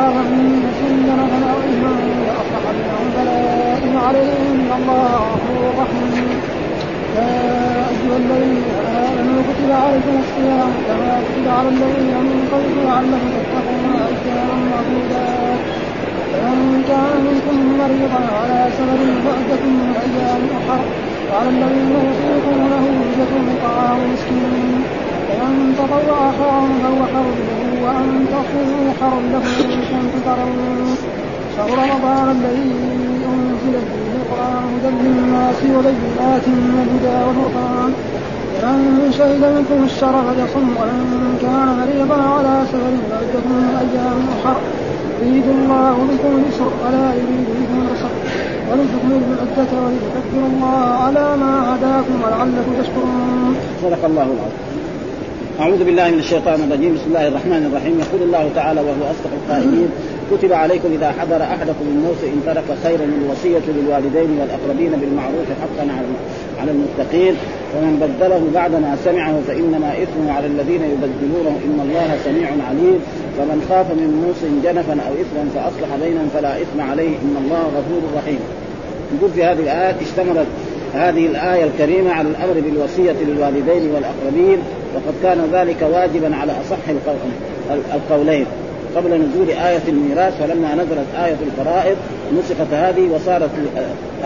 من نفس جنفا أو اثما فاصلح بينهم فلا عليه ان الله غفور رحيم يا أيها الذين آمنوا كتب عليكم الصيام كما كتب على الذين من قبلكم لعلكم تتقون اياما معدودات فمن كان منكم مريضا على سبب فعدة من أيام اخر وعلى الذين يطيقونه فدية طعام مسكين ومن تطوع خيرا فهو خير وأن تصوموا خير له ان كنتم تعلمون شهر رمضان الذي أنزل فيه القرآن هدى للناس وبينات من الهدى والفرقان فمن شهد منكم الشهر فليصم ومن كان مريضا على سفر فعدة من أيام اخر يريد الله بكم اليسر ولا يريد بكم العسر ولتكملوا العدة ولتكبروا الله على ما هداكم ولعلكم تشكرون. صدق الله العظيم. أعوذ بالله من الشيطان الرجيم. بسم الله الرحمن الرحيم. يقول الله تعالى وهو أصدق القائلين كتب عليكم إذا حضر أحدكم الموت إن ترك خيرا الوصية للوالدين والأقربين بالمعروف حقا على المتقين. ومن بدله بعدما سمعه فإنما إثمه على الذين يبدلونه. إن الله سميع عليم. فمن خاف من موص جنفا أو إثما فأصلح بينهم فلا إثم عليه. إن الله غفور رحيم. نقول في هذه الآيات اشتملت هذه الآية الكريمة على الأمر بالوصية للوالدين والأقربين وقد كان ذلك واجبا على أصح القولين. قبل نزول آية الميراث فلما نزلت آية الفرائض نسخت هذه وصارت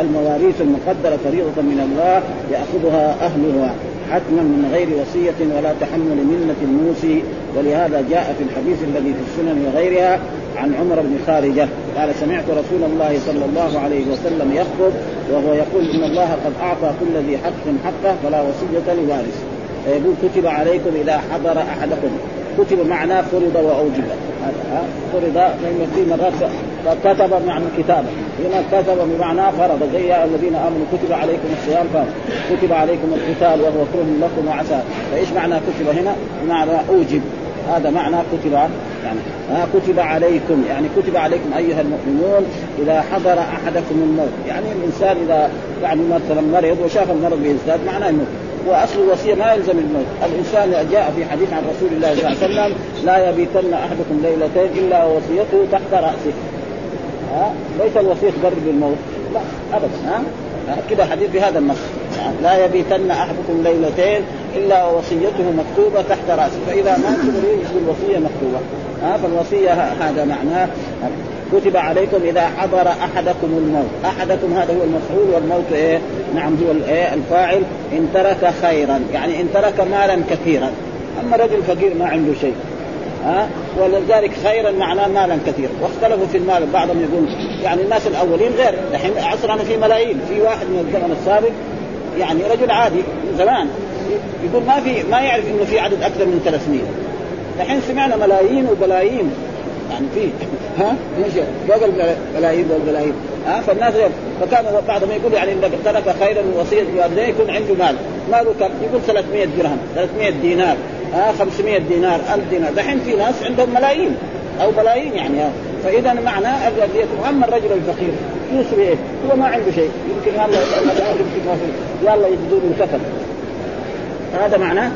المواريث المقدرة فريضة من الله يأخذها أهلها. حتما من غير وصية ولا تحمل منة الموصي. ولهذا جاء في الحديث الذي في السنن وغيرها عن عمر بن خارجة. قال سمعت رسول الله صلى الله عليه وسلم يخطب وهو يقول إن الله قد أعطى كل ذي حق حقه فلا وصية لوارث. فيقول كتب عليكم إذا حضر أحدكم. كتب معناه فرض وأوجب. فرض لأن في مرات كتب معنى كتابة. هنا كتب بمعنى فرض. زي الذين آمنوا كتب عليكم الصيام كتب عليكم القتال وهو كره لكم وعسى. فإيش معنى كتب هنا؟ بمعنى أوجب. هذا معنى كتب يعني ها كتب عليكم. يعني كتب عليكم أيها المؤمنون إذا حضر أحدكم الموت. يعني الإنسان إذا يعني مثلا مرض وشاف المرض بيزداد معناه إنه واصل الوصية ما يلزم الموت، الإنسان جاء في حديث عن رسول الله صلى الله عليه وسلم لا يبيتن أحدكم ليلتين إلا وصيته تحت رأسه. ها؟ ليس الوصيه تقرب بالموت، لا ابدا ها؟ كذا حديث بهذا النص. لا يبيتن أحدكم ليلتين إلا وصيته مكتوبة تحت رأسه. فإذا مات يجب الوصية مكتوبة. ها؟ فالوصية هذا معناه. كتب عليكم إذا حضر أحدكم الموت، أحدكم هذا هو المفعول والموت إيه؟ نعم هو الايه الفاعل. إن ترك خيرا، يعني إن ترك مالا كثيرا، أما رجل فقير ما عنده شيء. ها ولذلك خيرا معناه مالا كثيرا. واختلفوا في المال بعضهم يقول يعني الناس الأولين غير. الحين عصرنا في ملايين. في واحد من الزمن السابق يعني رجل عادي من زمان. يقول ما في ما يعرف إنه في عدد أكثر من 300 الحين سمعنا ملايين وبلايين. يعني في ها فوق الملايين والبلايين ها فالناس فكان بعضهم يقول يعني انك ترك خيرا وصيه لوالديه يكون عنده مال. ماله كم؟ يقول 300 درهم 300 دينار. ها 500 دينار 1000 دينار. دحين في ناس عندهم ملايين أو ملايين يعني فإذا معنى اما الرجل الفقير. يوصي إيه؟ هو ما عنده شيء. يمكن يلا يلا يجدون الكفن. هذا معناه؟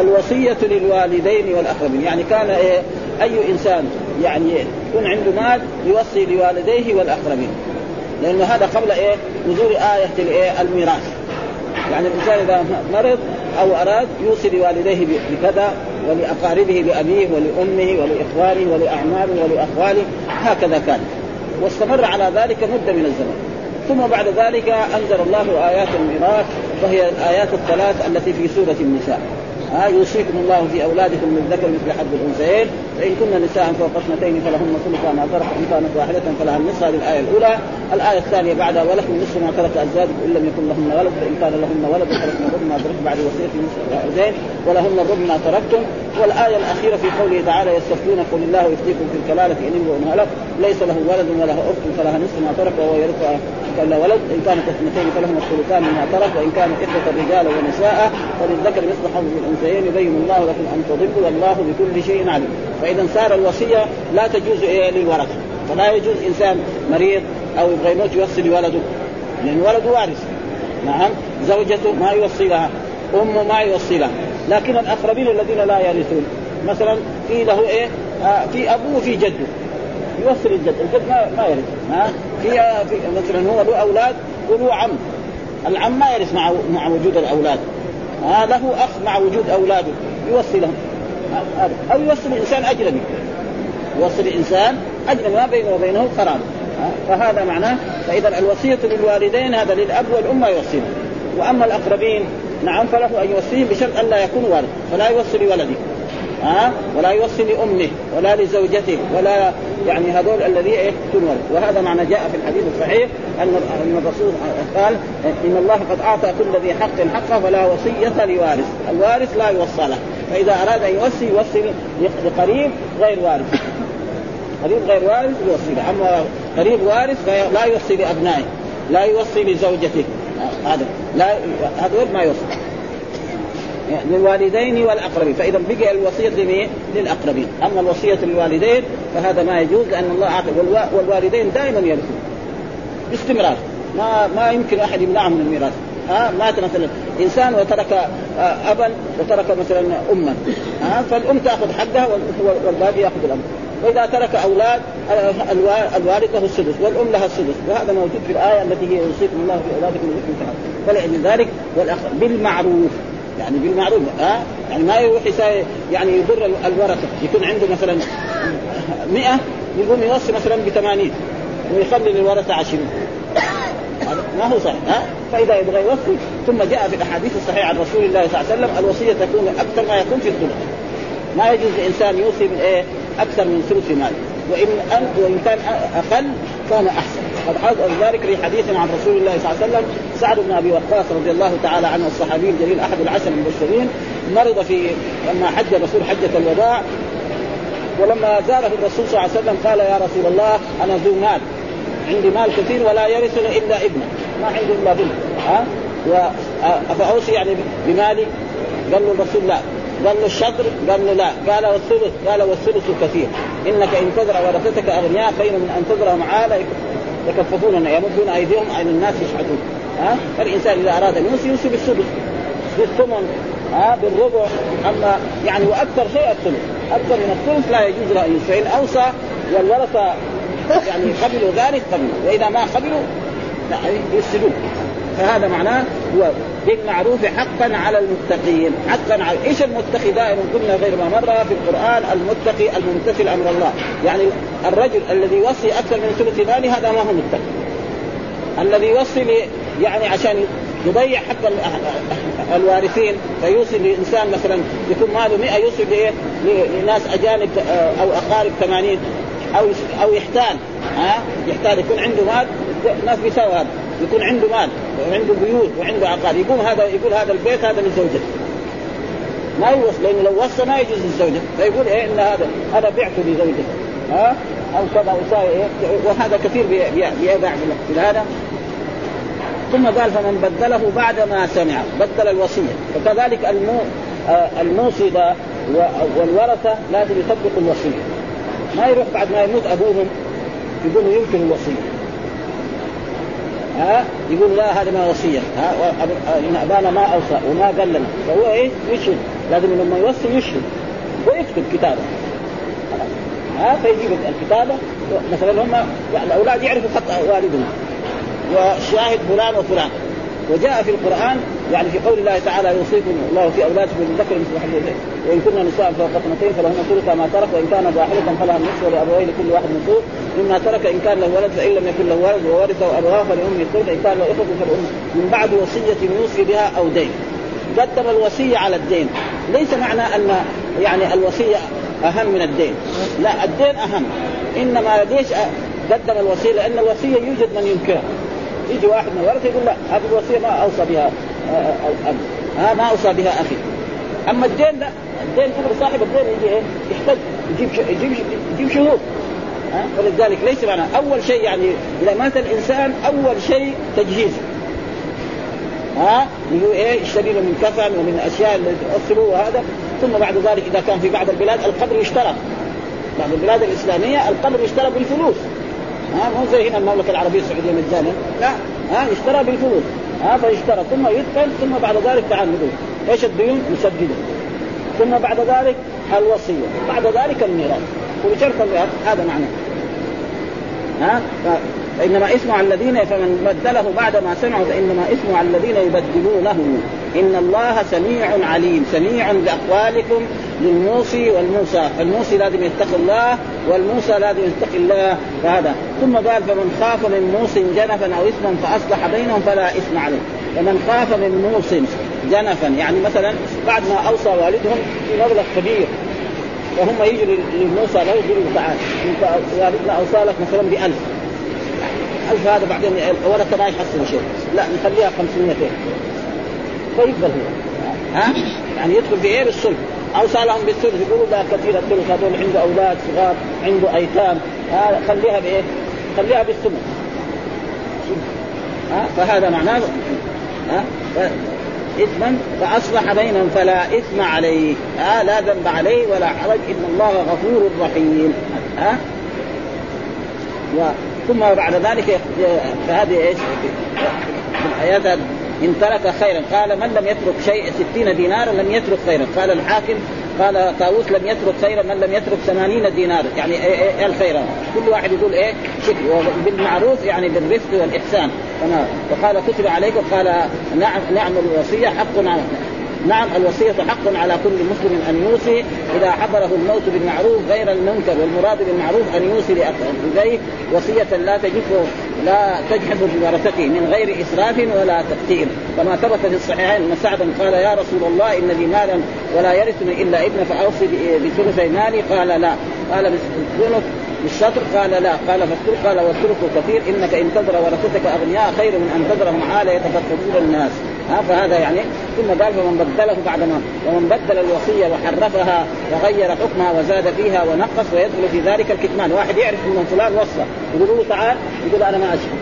الوصية للوالدين والأقربين. يعني كان إيه أي إنسان يعني يكون عنده مال يوصي لوالديه والأقربين. لأنه هذا قبل إيه نزول آية الإيه الميراث. يعني الإنسان إذا مرض أو أراد يوصي لوالديه بكذا ولأقاربه لأبيه ولأمه ولإخوانه ولأعمامه ولأخواله هكذا كان. واستمر على ذلك مدة من الزمن. ثم بعد ذلك أنزل الله آيات الميراث وهي الآيات الثلاث التي في سورة النساء. ها يوصيكم الله في أولادكم من ذكر مثل حد الأنثيين. فان كن نساء فوق اثنتين فلهن ثلث ما ترك إن كانت واحدة فلها النصف. هذه الآية الأولى. الآية الثانية بعدها ولكم نصف ما ترك ازواجكم إن لم يكن لهن ولد فإن كان لهن ولد فلكم الربع ما ترك بعد نصف زين ولهن الربع ما تركتم. والآية الأخيرة في قوله تعالى يستفتون قل الله يفتيكم في الكلالة إن امرؤ هلك ليس له ولد وله أخت فلها نصف ما ترك وهو يرثها له ولد. إن كانت اثنتين فلهما الثلثان مما ترك وإن كانت اخوه رجالا ونساء فللذكر مثل حظ الأنثيين يبين الله لكم أن تضلوا والله بكل شيء عليم. فإذا صار الوصية لا تجوز إيه للورثه فلا يجوز إنسان مريض أو يبغى يموت يوصي لولده لأن ولده وارث. نعم زوجته ما يوصي لها أمه ما يوصي لها. لكن الأقربين الذين لا يرثون مثلا في له إيه؟ آه في أبوه وفي جده يوصل الجد، الجد ما ما يرث. ها؟ في, آه في مثلا هو له أولاد وله عم العم ما يرث مع مع وجود الأولاد. ها؟ له أخ مع وجود أولاده يوصي لهم. أو يوصل الإنسان اجنبي يوصل الإنسان اجنبي ما بينه وبينه قرابه فهذا معناه فإذا الوصية للوالدين هذا للأب والأم يوصيهم. وأما الأقربين نعم فله أن يوصيهم بشرط أن لا يكون والد فلا يوصي لولده. ها؟ ولا يوصي لأمه ولا لزوجته ولا يعني هذول الذي ولد وهذا معنى جاء في الحديث الصحيح أن أن الرسول قال إن الله قد أعطى كل ذي حق حقه فلا وصية لوارث، الوارث لا يوصى له، فإذا أراد أن يوصي يوصي لقريب غير وارث. قريب غير وارث يوصي له، أما قريب وارث فلا يوصي لأبنائه، لا يوصي لزوجته، هذا لا هذول ما يوصي. للوالدين والأقربين. فإذا بقي الوصية لمين؟ للأقربين. أما الوصية للوالدين فهذا ما يجوز لأن الله اعطى والوالدين دائما يرثون. باستمرار. ما ما يمكن أحد يمنعهم من الميراث. ها؟ مات مثلا إنسان وترك آه، ابا وترك مثلا اما. ها؟ فالأم تأخذ حقها والباقي يأخذ الأب. وإذا ترك أولاد آه، الوالد له السدس والأم لها السدس. وهذا موجود في الآية التي هي يوصيكم الله في أولادكم فلذلك والاخ بالمعروف. يعني بالمعروف ها يعني ما يروح يعني يضر الورثة. يكون عنده مثلا 100 يقوم يوصي مثلا ب 80 ويخلي للورثة 20 ما هو صحيح ها فإذا يبغى يوصي ثم جاء في الأحاديث الصحيحة عن رسول الله صلى الله عليه وسلم الوصية تكون أكثر ما يكون في الثلث. ما يجوز لإنسان يوصي من إيه أكثر من ثلث ماله. وإن وإن كان أقل كان أحسن. قد حصل ذلك في حديث عن رسول الله صلى الله عليه وسلم سعد بن أبي وقاص رضي الله تعالى عنه الصحابي الجليل أحد العشر المبشرين مرض في لما حج الرسول حجة الوداع ولما زاره الرسول صلى الله عليه وسلم قال يا رسول الله أنا ذو مال عندي مال كثير ولا يرثني إلا ابنه ما عندي إلا بنت ها؟ أفأوصي يعني بمالي؟ قال له الرسول لا. قال له الشطر؟ قال له لا. قال والثلث؟ قال والثلث كثير. إنك إن تذر ورثتك أغنياء خير من أن تذر معالى يكففون يمدون أيديهم على الناس يشحتون ها؟ فالانسان إذا أراد أن يوصي يوصي بالسدس. بالثمن ها؟ بالربع. أما يعني وأكثر شيء الثلث. أكثر من الثلث لا يجوز له ان فإن أوصى والورثة يعني قبلوا ذلك قبلوا. وإذا ما قبلوا يفسدون. فهذا معناه هو بالمعروف حقا على المتقين حقا على إيش المتقي دائما؟ قلنا غير ما مر في القرآن المتقي الممتثل أمر الله. يعني الرجل الذي يوصي أكثر من ثلث ماله هذا ما هو متقي. الذي يوصي يعني عشان يضيع حق الوارثين فيوصي لإنسان مثلا يكون ماله 100 يوصي لإيه؟ لناس أجانب آه، أو أقارب 80 أو أو يحتال ها؟ يحتال يكون عنده مال الناس بيساوي هذا. يكون عنده مال وعنده بيوت وعنده عقار. يقوم هذا يقول هذا البيت هذا لزوجته ما يوصل لأنه لو وصى ما يجوز للزوجه فيقول إيه إن هذا هذا بعته لزوجته. ها؟ أو كذا وساوي إيه؟ وهذا كثير بيقع في هذا؟ ثم قال فمن بدله بعد ما سمع. بدل الوصية. فكذلك المو آه الموصي والورثة لازم يطبقوا الوصية. ما يروح بعد ما يموت أبوهم يقولوا ينكر الوصية. ها؟ يقول لا هذا ما وصية. ها؟ إن أبانا ما أوصى وما قال لنا. فهو إيه؟ يشهد. لازم لما يوصي يشهد. ويكتب كتابه. ها؟ فيجيب الكتابة. مثلا هم يعني الأولاد يعرفوا خطا والدهم. وشاهد فلان وفلان. وجاء في القرآن يعني في قول الله تعالى يوصيكم الله في أولادكم بالذكر مثل حظ وإن كنا نساء فوق اثنتين فلهن ثلث ما ترك وإن كان واحدة فلها النصف ولأبويه لكل واحد من ثلث مما ترك إن كان له ولد فإن لم يكن له ولد وورثه أبواه فلأمه الثلث إن كان له إخوة فالام من بعد وصية يوصي بها أو دين. قدم الوصية على الدين. ليس معنى أن يعني الوصية أهم من الدين. لا الدين أهم. إنما ليش قدم الوصية؟ لأن الوصية يوجد من ينكرها. يجي واحد من الورثة يقول لا هذه الوصية ما أوصى بها. الاب ها ما أوصى بها أخي. أما الدين لا. الدين تقول صاحب الدين يجي إيه؟ يحتاج يجيب يجيب يجيب شهود. ها؟ فلذلك ليس معنى أول شيء يعني اذا مات الإنسان أول شيء تجهيزه ها؟ يقول إيه؟ يشتري له من كفن ومن الاشياء اللي تؤثروا وهذا. ثم بعد ذلك إذا كان في بعض البلاد القبر يشترى بعض البلاد الإسلامية القبر يشترى بالفلوس. ها؟ مو زي هنا المملكة العربية السعودية مجانا لا. ها؟ اشترى بالفلوس. ها فاشترى ثم يدفن ثم بعد ذلك تعال نقول إيش الديون؟ يسدده ثم بعد ذلك الوصية بعد ذلك الميراث. وبشرط هذا معناه ها؟ فإنما اسمه على الذين فمن بدله بعد ما سمعوا فإنما اسمه على الذين يبدلونه. إن الله سميع عليم سميع بأقوالكم للموصي والموسى فالموصي لازم يتقي الله والموسى لازم يتقي الله. فهذا. ثم قال فمن خاف من موص جنفا أو إثما فأصلح بينهم فلا إثم عليه. فمن خاف من موص جنفا يعني مثلا بعد ما أوصى والدهم في مبلغ كبير وهم يجوا للموسى لا يقولوا تعال انت والدنا أوصى لك مثلا ب 1000 1000 هذا بعدين ولك ما يحصل شيء. لا نخليها 500 فيقبل هو. ها؟ يعني يدخل بايه بالصلح اوصى لهم بالثلث يقولوا لا كثير الثلث هذول عنده أولاد صغار عنده أيتام. ها خليها بإيه؟ خليها بالثلث ها؟ فهذا معناه. ها؟ اثما فاصلح بينهم فلا إثم عليه. آه لا ذنب عليه ولا حرج. إن الله غفور رحيم. ها؟ آه ثم بعد ذلك فهذه إيش؟ الايات إن ترك خيرا. قال من لم يترك شيء ستين دينارا لم يترك خيرا. قال الحاكم قال طاووس لم يترك خيرا من لم يترك ثمانين دينار يعني إيه, إيه الخير؟ كل واحد يقول إيه؟ شكر. بالمعروف يعني بالرفق والإحسان. وقال كتب عليكم قال نعم نعم الوصية حق نعم الوصية حق على كل مسلم أن يوصي إذا حضره الموت بالمعروف غير المنكر والمراد بالمعروف أن يوصي لأخيه وصية لا تجف لا تجحف بورثته من غير إسراف ولا تقتير كما ثبت في الصحيحين أن سعدا قال يا رسول الله إن لي مالا ولا يرثني إلا ابن فأوصي بثلث مالي. قال لا. قال بالثلث بالشطر. قال لا. قال فالثلث قال والثلث كثير إنك إن تذر ورثتك أغنياء خير من أن تذرهم عاله يتفقدون الناس. ها فهذا يعني ثم قال فمن بدله بعد ما ومن بدل الوصية وحرفها وغير حكمها وزاد فيها ونقص ويدخل في ذلك الكتمان. واحد يعرف ان فلان وصى. يقول له تعال يقول أنا ما اشهد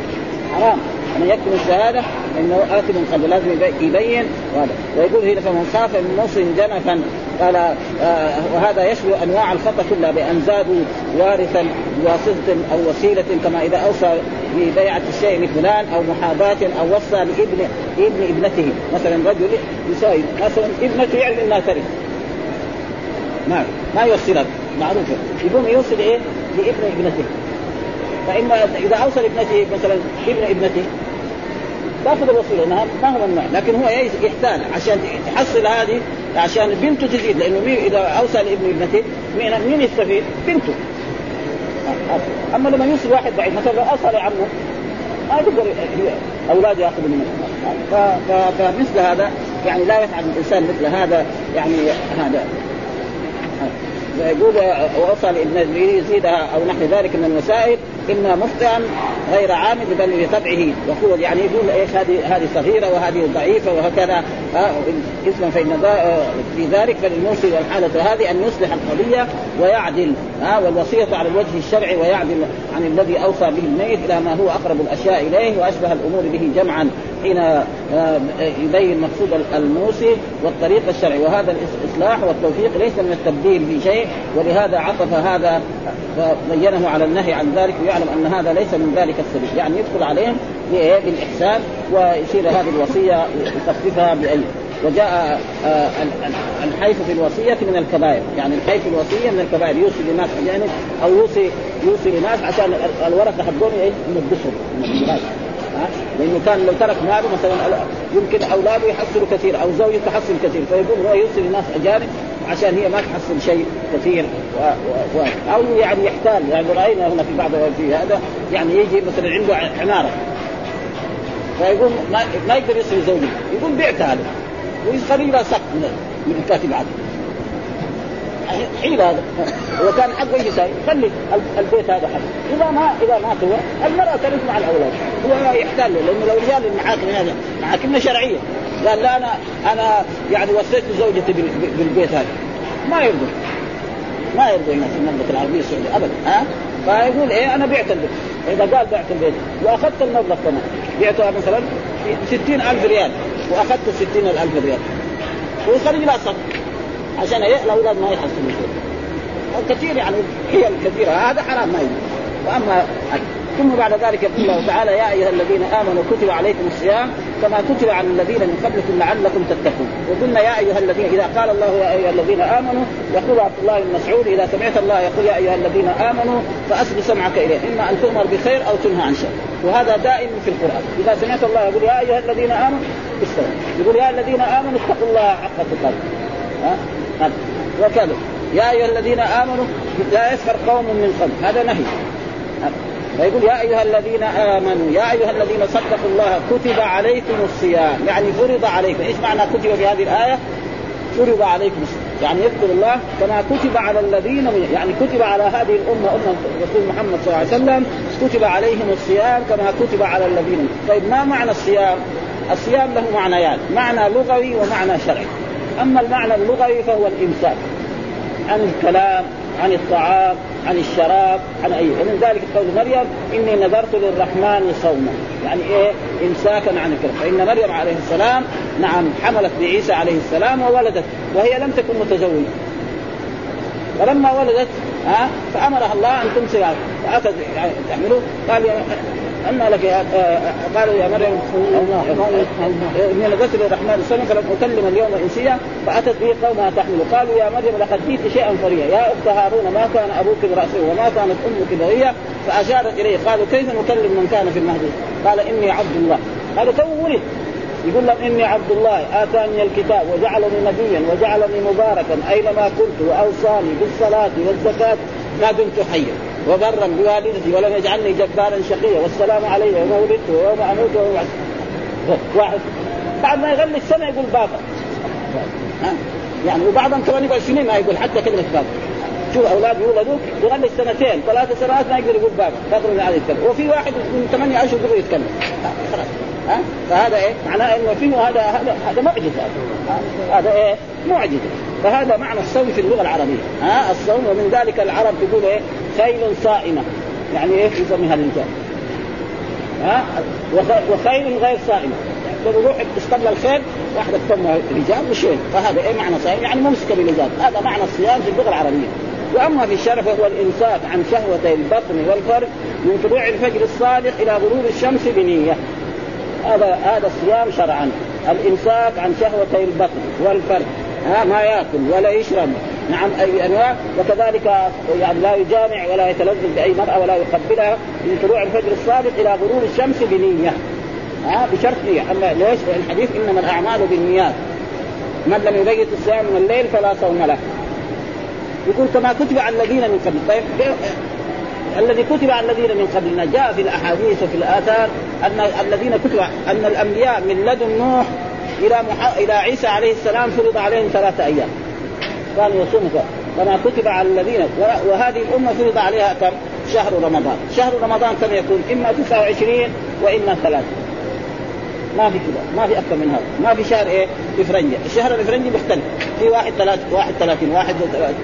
حرام. أن يكتم الشهادة إنه آثم قبل لازم يبين وهذا ويقول هنا فمن خاف من موصل جنفا قال آه وهذا يشمل أنواع الخطأ كلها بأن زادوا وارثا بواسطه أو وسيلة كما إذا أوصى ببيعة الشيء لفلان أو محاباة أو وصى لابن ابن ابنته. مثلا رجل يساوي مثلا ابنته يعلم انها ترث ما ما يوصلها معروفه يقوم يوصل إيه؟ لابن ابنته. فإما إذا اوصل ابنته مثلا ابن ابنته تأخذ الوصيله انها ما هو ممنوع. لكن هو يحتال عشان تحصل هذه عشان بنته تزيد لأنه مين إذا اوصى لابن ابنته مين مين يستفيد؟ بنته. أما لما يوصي واحد بعيد مثلا اوصى لعمه ما يقدر أولاده يأخذوا منه. فمثل هذا يعني لا يفعل الإنسان مثل هذا يعني هذا. ويقول واوصى لابن يزيدها أو نحو ذلك من المسائل. اما مخطئا غير عامد بل لطبعه يقول يعني يقول إيش هذه هذه صغيرة وهذه ضعيفة وهكذا. اسما فإن في ذلك فللموصي والحالة هذه أن يصلح القضية ويعدل. ها والوصية على الوجه الشرعي ويعدل عن الذي أوصى به الميت إلى ما هو أقرب الأشياء إليه وأشبه الأمور به جمعا. حين يبين مقصود الموصي والطريق الشرعي وهذا الإصلاح والتوفيق ليس من التبديل في شيء ولهذا عطف هذا فبينه على النهي عن ذلك. ويعلم أن هذا ليس من ذلك السبيل. يعني يدخل عليهم بالإحسان ويصير هذه الوصية يخففها باي وجاء آه، الحيف في الوصية من الكبائر. يعني الحيف في الوصية من الكبائر. يوصي لناس أجانب أو يوصي يوصي لناس عشان الورثة حقهم يلبسهم من الميراث لأنه كان لو ترك ماله مثلا يمكن أولاده يحصلوا كثير أو زوجته تحصل كثير فيقول هو يوصي لناس أجانب عشان هي ما تحصل شيء كثير و... و... أو يعني يحتال. يعني رأينا هنا في بعض في هذا يعني يجي مثلا عنده عمارة. فيقول ما, ما يقدر يصل لزوجته يقول بعت هذا. ويخلي له سقف من الكاتب عادي حين هذا. هو كان حقه يساوي خلي البيت هذا حق. إذا ما إذا مات هو المرأة ترث مع الأولاد. هو يحتال له لأنه لو رجال المحاكم هذا محاكمنا شرعية. قال لا أنا أنا يعني وصيت زوجتي بالبيت هذا. ما يرضى. ما يرضى الناس المملكة العربية السعودية ابدا. ها؟ فيقول إيه أنا بعت البيت. إذا قال بعت البيت وأخذت المبلغ كمان بعتها مثلا ب 60000 ريال وأخذت 60000 ريال. ويخرج لها صف عشان إيه الاولاد ما يحصلوا شيء كثير يعني هي الكثيرة هذا حرام ما يجوز. وأما ثم بعد ذلك يقول الله تعالى يا أيها الذين آمنوا كتب عليكم الصيام كما كتب على الذين من قبلكم لعلكم تتقون. وقلنا يا أيها الذين إذا قال الله يا أيها الذين آمنوا يقول عبد الله بن مسعود إذا سمعت الله يقول يا أيها الذين آمنوا فاسد سمعك إليه اما أن تؤمر بخير أو تنهى عن شر. وهذا دائم في القرآن. إذا سمعت الله يقول يا أيها الذين آمنوا استوى يقول يا الذين آمنوا اتقوا الله حق تقاته. ها وكذا. يا أيها الذين آمنوا لا يسخر قوم من قوم هذا نهي. فيقول يا أيها الذين آمنوا يا أيها الذين صدقوا الله كتب عليكم الصيام. يعني فرض عليكم. إيش معنى كتب في هذه الآية؟ فرض عليكم الصيام. يعني يذكر الله كما كتب على الذين يعني كتب على هذه الأمة أمة رسول محمد صلى الله عليه وسلم كتب عليهم الصيام كما كتب على الذين. طيب ما معنى الصيام؟ الصيام له معنيان. معنى لغوي ومعنى شرعي. أما المعنى اللغوي فهو الإمساك. عن الكلام عن الطعام عن الشراب عن أي ومن ذلك قول مريم إني نذرت للرحمن صوما. يعني إيه؟ امساكا عن الكلام. فإن مريم عليه السلام نعم حملت بعيسى عليه السلام وولدت وهي لم تكن متزوجة. فلما ولدت ها فأمرها الله أن تمسك فاتت يعني تحمله قال أن لك يا قالوا يا مريم إني نذرت للرحمن صوما فلم أكلم اليوم إنسيا فأتت به قومها تحمل. قالوا يا مريم لقد جئت شيئا فريا. يا أخت هارون ما كان أبوك برأسه وما كانت أمك بغية فأشارت إليه. قالوا كيف نكلم من كان في المهد؟ قال إني عبد الله. قالوا تو ولد؟ يقول لهم إني عبد الله. آتاني الكتاب وجعلني نبيا وجعلني مباركا أينما كنت وأوصاني بالصلاة والزكاة ما دمت حيا. وبرا بوالدتي ولم يجعلني جبارا شقيا والسلام علي يوم ولدت ويوم أموت ويوم واحد. بعد ما يغني السنة يقول بابا. ها؟ يعني وبعضهم كمان يقعد سنين ما يقول حتى كلمة بابا. شوف أولاد يولدوا يغني سنتين ثلاث سنوات ما يقدر يقول بابا. قدر هذا يتكلم وفي واحد من ثمانية اشهر يقدر يتكلم. ها؟ فهذا إيه؟ معناه إنه فيه هذا هذا هذا معجزة. هذا إيه؟ معجزة. فهذا معنى الصوم في اللغة العربية. ها الصوم ومن ذلك العرب تقول إيه؟ خيل صائمة. يعني إيه يسميها الإنسان؟ ها؟ وخيل غير صائمة. يعني يروح استقبل الخيل واحدة تسمى رجال وشيء فهذا إيه معنى صائم؟ يعني ممسكة بلجان هذا معنى الصيام في اللغة العربية. وأما في الشرع فهو الامساك عن شهوتي البطن والفرج من طلوع الفجر الصادق إلى غروب الشمس بنية. هذا هذا الصيام شرعا. الامساك عن شهوتي البطن والفرج. ها ما يأكل ولا يشرب. نعم أي أنواع. وكذلك يعني لا يجامع ولا يتلذذ بأي مرأة ولا يقبلها من طلوع الفجر الصادق إلى غروب الشمس بنية. ها بشرط نية. أما ليش؟ الحديث إنما الأعمال بالنيات. من لم يبيت الصيام من الليل فلا صوم له. يقول كما كتب على الذين من قبل. طيب الذي كتب على الذين من قبلنا جاء في الأحاديث وفي الآثار ان الذين كتب أن الأنبياء من لدن نوح إلى مح... إلى عيسى عليه السلام فرض عليهم ثلاثة أيام كانوا يصوموا كما كتب على الذين وهذه الأمة فرض عليها كم؟ شهر رمضان، شهر رمضان كم يكون؟ إما 29 وإما ثلاثة. ما في كذا، ما في أكثر من هذا، ما في شهر إيه؟ إفرنجي، الشهر الإفرنجي مختلف، في واحد ثلاث واحد 30 واحد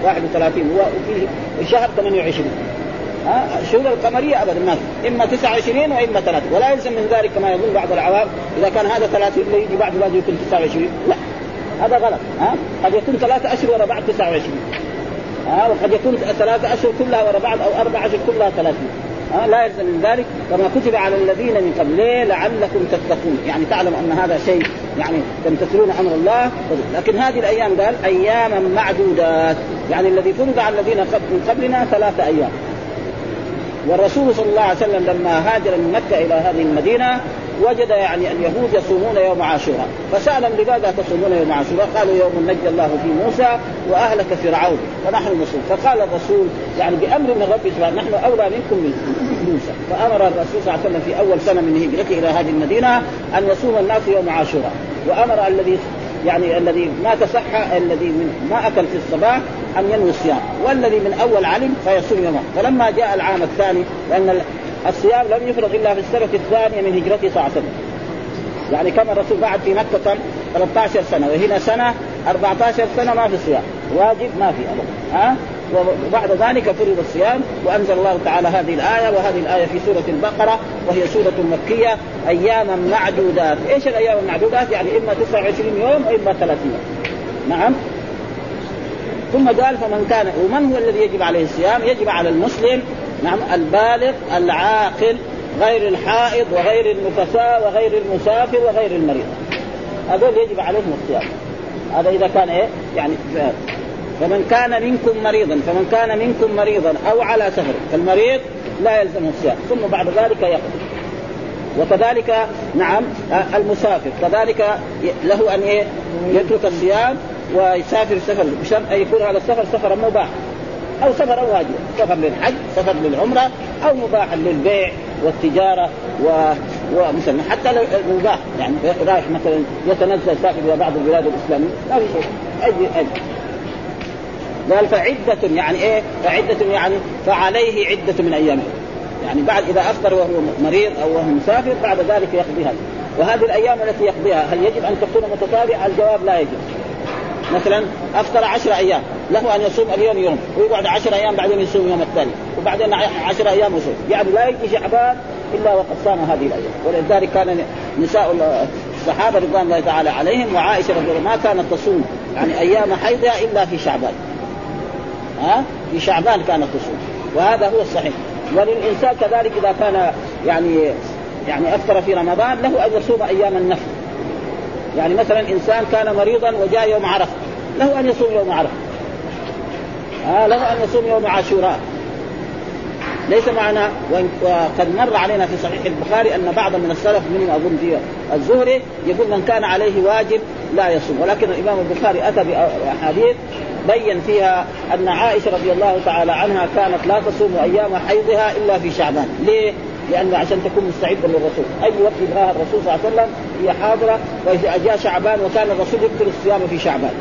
31 وفي شهر 28 ها الشهور القمرية ابدا ما في. إما 29 وإما 3 ولا يلزم من ذلك كما يقول بعض العوام إذا كان هذا 30 يجي بعد بعد يكون 29 لا. هذا غلط ها؟ قد يكون ثلاثة أشهر ورا بعض 29 ها؟ وقد يكون ثلاثة أشهر كلها ورا بعض أو أربع أشهر كلها 30 ها؟ لا يلزم من ذلك كما كتب على الذين من قبل. لعلكم تتقون. يعني تعلم أن هذا شيء يعني تمتثلون أمر الله. لكن هذه الأيام قال اياما معدودات. يعني الذي فرض على الذين من قبلنا ثلاثة أيام. والرسول صلى الله عليه وسلم لما هاجر من مكة إلى هذه المدينة وجد يعني اليهود يصومون يوم عاشوراء. فسألهم لماذا تصومون يوم عاشوراء؟ قالوا يوم نجى الله فيه موسى وأهلك فرعون فنحن نصوم فقال الرسول يعني بأمر من ربي سبحانه نحن أولى منكم من موسى. فأمر الرسول صلى الله عليه وسلم في أول سنة من هجرته إلى هذه المدينة أن يصوم الناس يوم عاشوراء. وأمر الذي يعني الذي ما تصح الذي ما أكل في الصباح أن ينوي الصيام. والذي من أول علم فيصوم يوما فلما جاء العام الثاني لأن الصيام لم يفرض إلا في السنة الثانية من هجرته صلى الله عليه وسلم. يعني كما الرسول بعد في مكة 13 سنة. وهنا سنة 14 سنة ما في صيام. واجب ما في أبدا. ها؟ وبعد ذلك فرض الصيام وأنزل الله تعالى هذه الآية وهذه الآية في سورة البقرة وهي سورة مكية أياما معدودات، إيش الأيام المعدودات؟ يعني إما 29 يوم وإما 30 يوم. نعم؟ ثم قال فمن كان ومن هو الذي يجب عليه الصيام؟ يجب على المسلم نعم البالغ العاقل غير الحائض وغير النفساء وغير المسافر وغير المريض. هذول يجب عليهم الصيام. هذا إذا كان إيه؟ يعني فمن كان منكم مريضا فمن كان منكم مريضا أو على سفر فالمريض لا يلزم الصيام. ثم بعد ذلك يقضي وكذلك نعم المسافر. كذلك له أن يترك الصيام ويسافر سفر بشرط أن يكون هذا السفر سفرا مباح أو سفرا واجبا. سفر للحج سفر للعمرة أو مباحا للبيع والتجارة و ومثلا حتى لو مباح يعني رايح مثلا يتنزل سافر إلى بعض البلاد الإسلامية. ما في شيء. اي قال فعدة يعني إيه؟ فعدة يعني فعليه عدة من أيامه. يعني بعد إذا أفطر وهو مريض أو وهو مسافر بعد ذلك يقضيها وهذه الأيام التي يقضيها هل يجب أن تكون متتابعة؟ الجواب لا يجب. مثلا أفطر عشر أيام له أن يصوم اليوم يوم ويقعد عشر أيام بعدين يصوم يوم الثاني وبعدين عشر أيام يصوم. يعني لا يجي شعبان إلا وقد صام هذه الأيام. ولذلك كان نساء الصحابة رضوان الله تعالى عليهم وعائشة رضي الله ما كانت تصوم يعني أيام حيضها إلا في شعبان. ها؟ في شعبان كانت تصوم. وهذا هو الصحيح. وللإنسان كذلك إذا كان يعني يعني أفطر في رمضان له أن يصوم أيام النفل. يعني مثلا إنسان كان مريضا وجاء يوم عرفة. له أن يصوم يوم عرفة. آه له أن يصوم يوم عاشوراء. ليس معنا وقد مر علينا في صحيح البخاري أن بعض من السلف من أظن في الزهري يقول من كان عليه واجب لا يصوم. ولكن الإمام البخاري أتى بأحاديث بين فيها أن عائشة رضي الله تعالى عنها كانت لا تصوم أيام حيضها إلا في شعبان، ليه؟ لأن عشان تكون مستعدة للرسول، أي وقت يبغاها الرسول صلى الله عليه وسلم هي حاضرة وإذا جاء شعبان وكان الرسول يكثر الصيام في شعبان.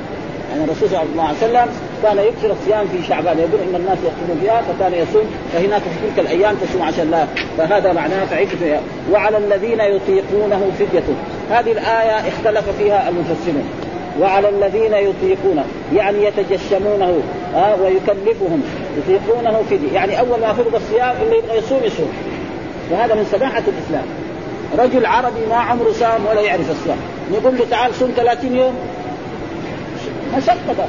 يعني الرسول صلى الله عليه وسلم كان يكثر الصيام في شعبان يقول إن الناس يصومون فيها فكان يصوم فهناك في تلك الأيام تصوم عشان لا فهذا معناه فعدة وعلى الذين يطيقونه فدية. هذه الآية اختلف فيها المفسرون. وعلى الذين يطيقونه يعني يتجشمونه آه ويكلفهم. يطيقونه فدية. يعني أول ما فرض الصيام اللي يبغى يصوم يصوم. وهذا من سماحة الإسلام. رجل عربي ما عمره صام ولا يعرف الصيام. نقول له تعال صوم 30 يوم. مشقة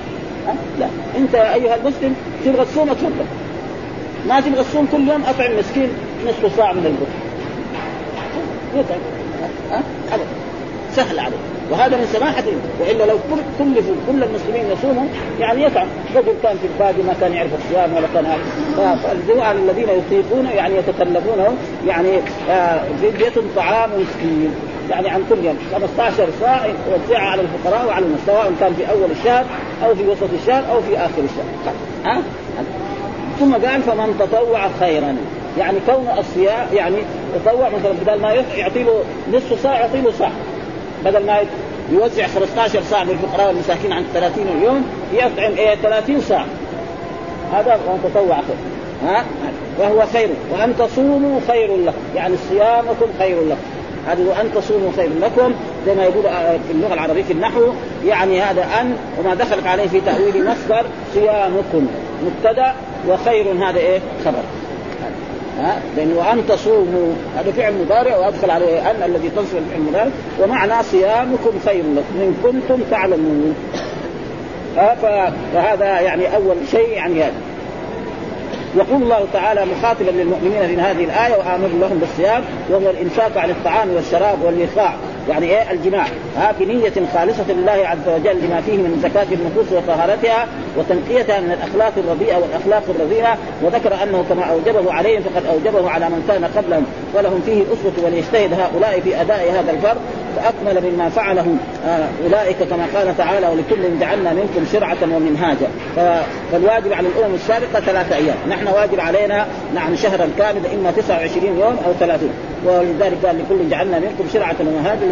أه؟ لا. انت أيها المسلم تبغى تصوم اتفضل ما تبغى تصوم كل يوم أطعم مسكين نصف ساعه من البر؟ أه؟ سهل عليه وهذا من سماحة وإلا لو كلفوا كل المسلمين يصوموا يعني يفعل رجل كان في البادي ما كان يعرف الصيام ولا كان فالدعاء على الذين يطيقونه يعني يتكلفونه يعني فدية آه طعام مسكين. يعني عن كل يوم. 15 صاع يوزعها على الفقراء وعلى الناس سواء كان في أول الشهر أو في وسط الشهر أو في آخر الشهر. ها؟ ثم قال فمن تطوع خيرا. يعني كون الصيام يعني تطوع مثلا بدل ما يعطي له نصف ساعة يعطي له ساعة. بدل ما يوزع 15 ساعة للفقراء والمساكين عن 30 يوم يطعم إيه 30 ساعة. هذا تطوع خير ها؟ وهو خير. وأن تصوموا خير لكم. يعني صيامكم خير لكم. هذه وان تصوموا خير لكم. زي ما يقول في اللغة العربية في النحو يعني هذا أن وما دخلت عليه في تأويل مصدر صيامكم مبتدأ وخير هذا إيه؟ خبر. ها؟ لأنه أن تصوموا هذا فعل مضارع وأدخل عليه أن الذي تنصب الفعل المضارع ومعنى صيامكم خير لكم إن كنتم تعلمون. فهذا يعني أول شيء يعني هذا. يقول الله تعالى مخاطبا للمؤمنين في هذه الآية وامر لهم بالصيام وهو الإنفاق عن الطعام والشراب والإيقاع. يعني إيه الجماع؟ ها بنية خالصة لله عز وجل لما فيه من زكاة النفوس وطهارتها وتنقيتها من الأخلاق الرديئة والأخلاق الرذيلة وذكر أنه كما أوجبه عليهم فقد أوجبه على من كان قبلهم ولهم فيه أسوة وليجتهد هؤلاء في أداء هذا الفرض فأكمل مما فعله آه، أولئك كما قال تعالى ولكل جعلنا منكم شرعة ومنهاجا فالواجب على الأمم السابقة ثلاثة أيام نحن واجب علينا نعم شهرا كاملا إما 29 يوم أو 30 ولذلك قال لكل جعلنا منكم شرعة ومنهاجا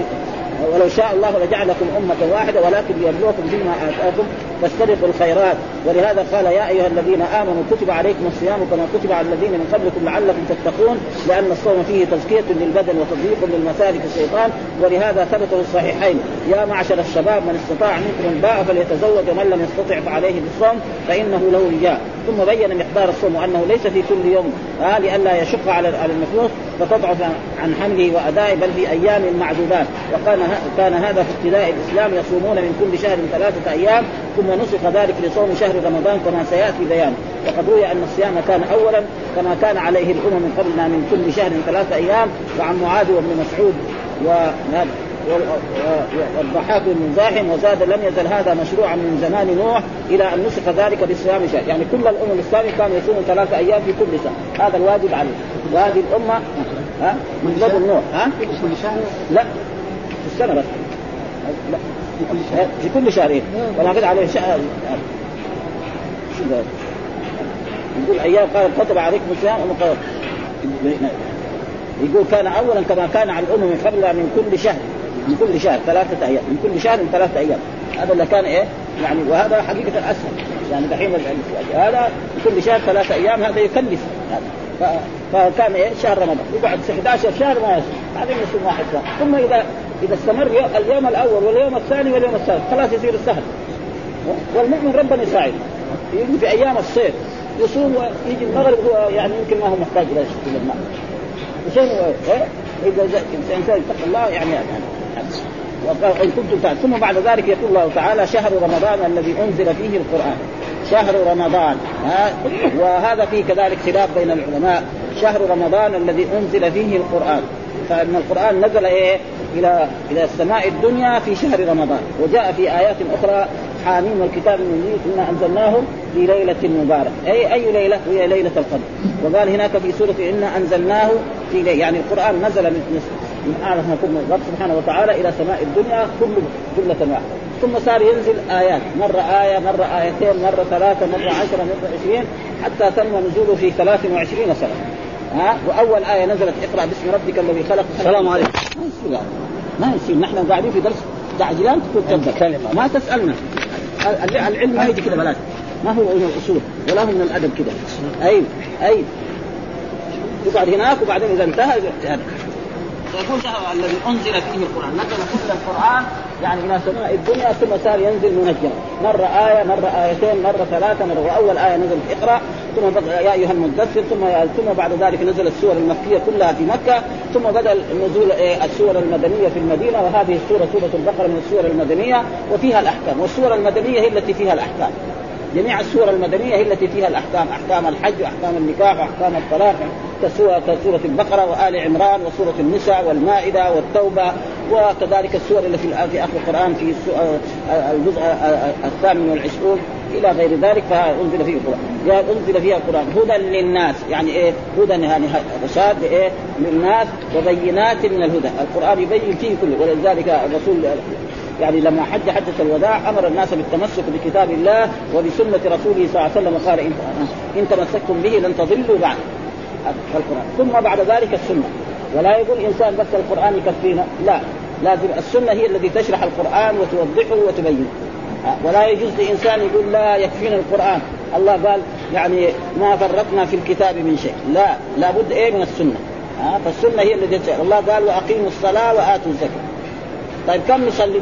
ولو شاء الله لجعلكم أمة واحدة ولكن ليبلوكم فيما آتاكم. فاستبقوا الخيرات. ولهذا قال يا أيها الذين آمنوا كتب عليكم الصيام كما كتب على الذين من قبلكم لعلكم تتقون لأن الصوم فيه تزكية للبدن وتضييق للمسالك الشيطان. ولهذا ثبت في الصحيحين يا معشر الشباب من استطاع منكم الباء فليتزوج ومن لم يستطع فعليه بالصوم فإنه له وجاء ثم بين مقدار الصوم وانه ليس في كل يوم آه لئلا يشق على على النفوس فتضعف عن حمله وأدائه بل في أيام معدودات. وكان كان هذا في ابتداء الإسلام يصومون من كل شهر ثلاثة أيام ثم نسخ ذلك لصوم شهر رمضان كما سيأتي بيانه وقد روي أن الصيام كان اولا كما كان عليه الأمم من قبلنا من كل شهر ثلاثة أيام وعن معاذ وابن مسعود وهذا والضحاك بن مزاحم وزاد لم يزل هذا مشروعا من زمان نوح إلى أن نسخ ذلك بصيام شهر، يعني كل الأمم السابقه كانوا يصوموا ثلاثة أيام في كل سنه، هذا الواجب عليه، وهذه الامه ها؟ من لدن نوح. ها؟ كل شهر؟ لا. في السنة بس. لا. في كل شهر في كل شهرين. عليه شهر. شو؟ يقول أيام قال كتب عليكم الصيام يقول كان اولا كما كان على الأمم من قبل من كل شهر من كل شهر ثلاثة أيام من كل شهر ثلاثة أيام. هذا اللي كان إيه؟ يعني وهذا حقيقة أسهل يعني دحين هذا كل شهر ثلاثة أيام هذا يكلف. هذا. فكان إيه؟ شهر رمضان. يقعد 11 شهر ما يصوم. بعدين يصوم واحد ثم إذا إذا استمر اليوم الأول واليوم الثاني واليوم الثالث خلاص يصير سهل والمؤمن ربنا يساعد. يجي في أيام الصيف يصوم ويجي المغرب هو يعني يمكن ما هو محتاج إلى الماء. شيء إيه؟ إذا الانسان يتقي الله يعني, يعني وقال إن كنتم ثم بعد ذلك يقول الله تعالى شهر رمضان الذي أنزل فيه القرآن. شهر رمضان ها؟ وهذا فيه كذلك خلاف بين العلماء. شهر رمضان الذي أنزل فيه القرآن. فإن القرآن نزل إيه؟ إلى إلى السماء الدنيا في شهر رمضان. وجاء في آيات أخرى حاميم والكتاب المنزل إنا انزلناه في ليلة مبارك اي أي ليلة؟ هي ليلة القدر. وقال هناك في سورة إنا أنزلناه في ليلة. يعني القرآن نزل من من اعلى ما كنا الرب سبحانه وتعالى إلى سماء الدنيا كل جملة واحدة. ثم صار ينزل آيات. مرة آية مرة آيتين مرة ثلاثة مرة عشرة مرة عشرين حتى تم نزوله في 23 سنة. ها؟ وأول آية نزلت اقرأ باسم ربك الذي خلق. السلام عليكم. ما يصير ما يصير. نحن قاعدين في درس تعجلان تقول تبدا ما تسألنا. العلم ما يجي كذا بلاش. ما هو من الاصول ولا هو من الأدب كذا اي أي. يقعد هناك وبعدين إذا انتهى يقول الذي أنزل فيه القرآن. نزل كل القرآن يعني إلى سماء الدنيا ثم صار ينزل منجما مرة آية مرة آيتين مرة ثلاثة مرة واول آية نزلت اقرأ ثم يا أيها المدثر ثم ثم بعد ذلك نزلت السور المكية كلها في مكة ثم بدأ نزول السور المدنية في المدينة وهذه السوره سورة البقرة من السور المدنية وفيها الأحكام والسور المدنية هي التي فيها الأحكام. جميع السور المدنية هي التي فيها الأحكام أحكام الحج وأحكام النكاح وأحكام الطلاق. كسورة, كسورة البقرة وآل عمران وسورة النساء والمائدة والتوبة وكذلك السور التي في آخر القرآن في الجزء الثامن والعشرون إلى غير ذلك فانزل فيه القرآن. أنزل فيها القرآن. هدى للناس. يعني إيه؟ هدى يعني رشاد إيه؟ للناس وبينات من الهدى. القرآن يبين فيه كله. ولذلك الرسول يعني لما حج حجة الوداع أمر الناس بالتمسك بكتاب الله وبسنة رسوله صلى الله عليه وسلم قال إن تمسكتم به لن تضلوا بعد. القرآن. ثم بعد ذلك السنة. ولا يقول إنسان بس القرآن يكفينا. لا. لازم السنة هي التي تشرح القرآن وتوضحه وتبينه. ولا يجوز لإنسان يقول لا يكفينا القرآن. الله قال يعني ما فرطنا في الكتاب من شيء. لا لابد إيه من السنة. ها فالسنة هي التي الله قال وأقيموا الصلاة وآتوا الزكاة. طيب كم نصلي؟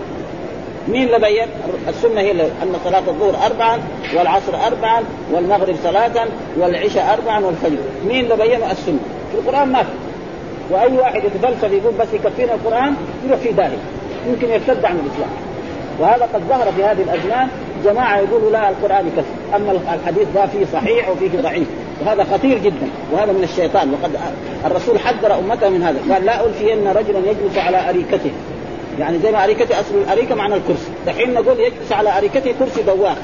مين اللي بين؟ السنة هي أن صلاة الظهر اربعا والعصر اربعا والمغرب صلاة والعشاء اربعا والفجر، مين اللي بين؟ السنة، في القرآن ما في. وأي واحد يتفلسف يقول بس يكفينا القرآن يروح في ذلك، يمكن يرتد عن الإسلام. وهذا قد ظهر في هذه الأزمان. جماعة يقولوا لا القرآن يكفي، أما الحديث ده فيه صحيح وفيه ضعيف، وهذا خطير جدا. وهذا من الشيطان. وقد الرسول حذر أمته من هذا، قال لا ألفين رجلا يجلس على أريكته. يعني زي ما أريكته أصل الأريكة معنى الكرسي. دحين نقول يجلس على أريكته كرسي دوار.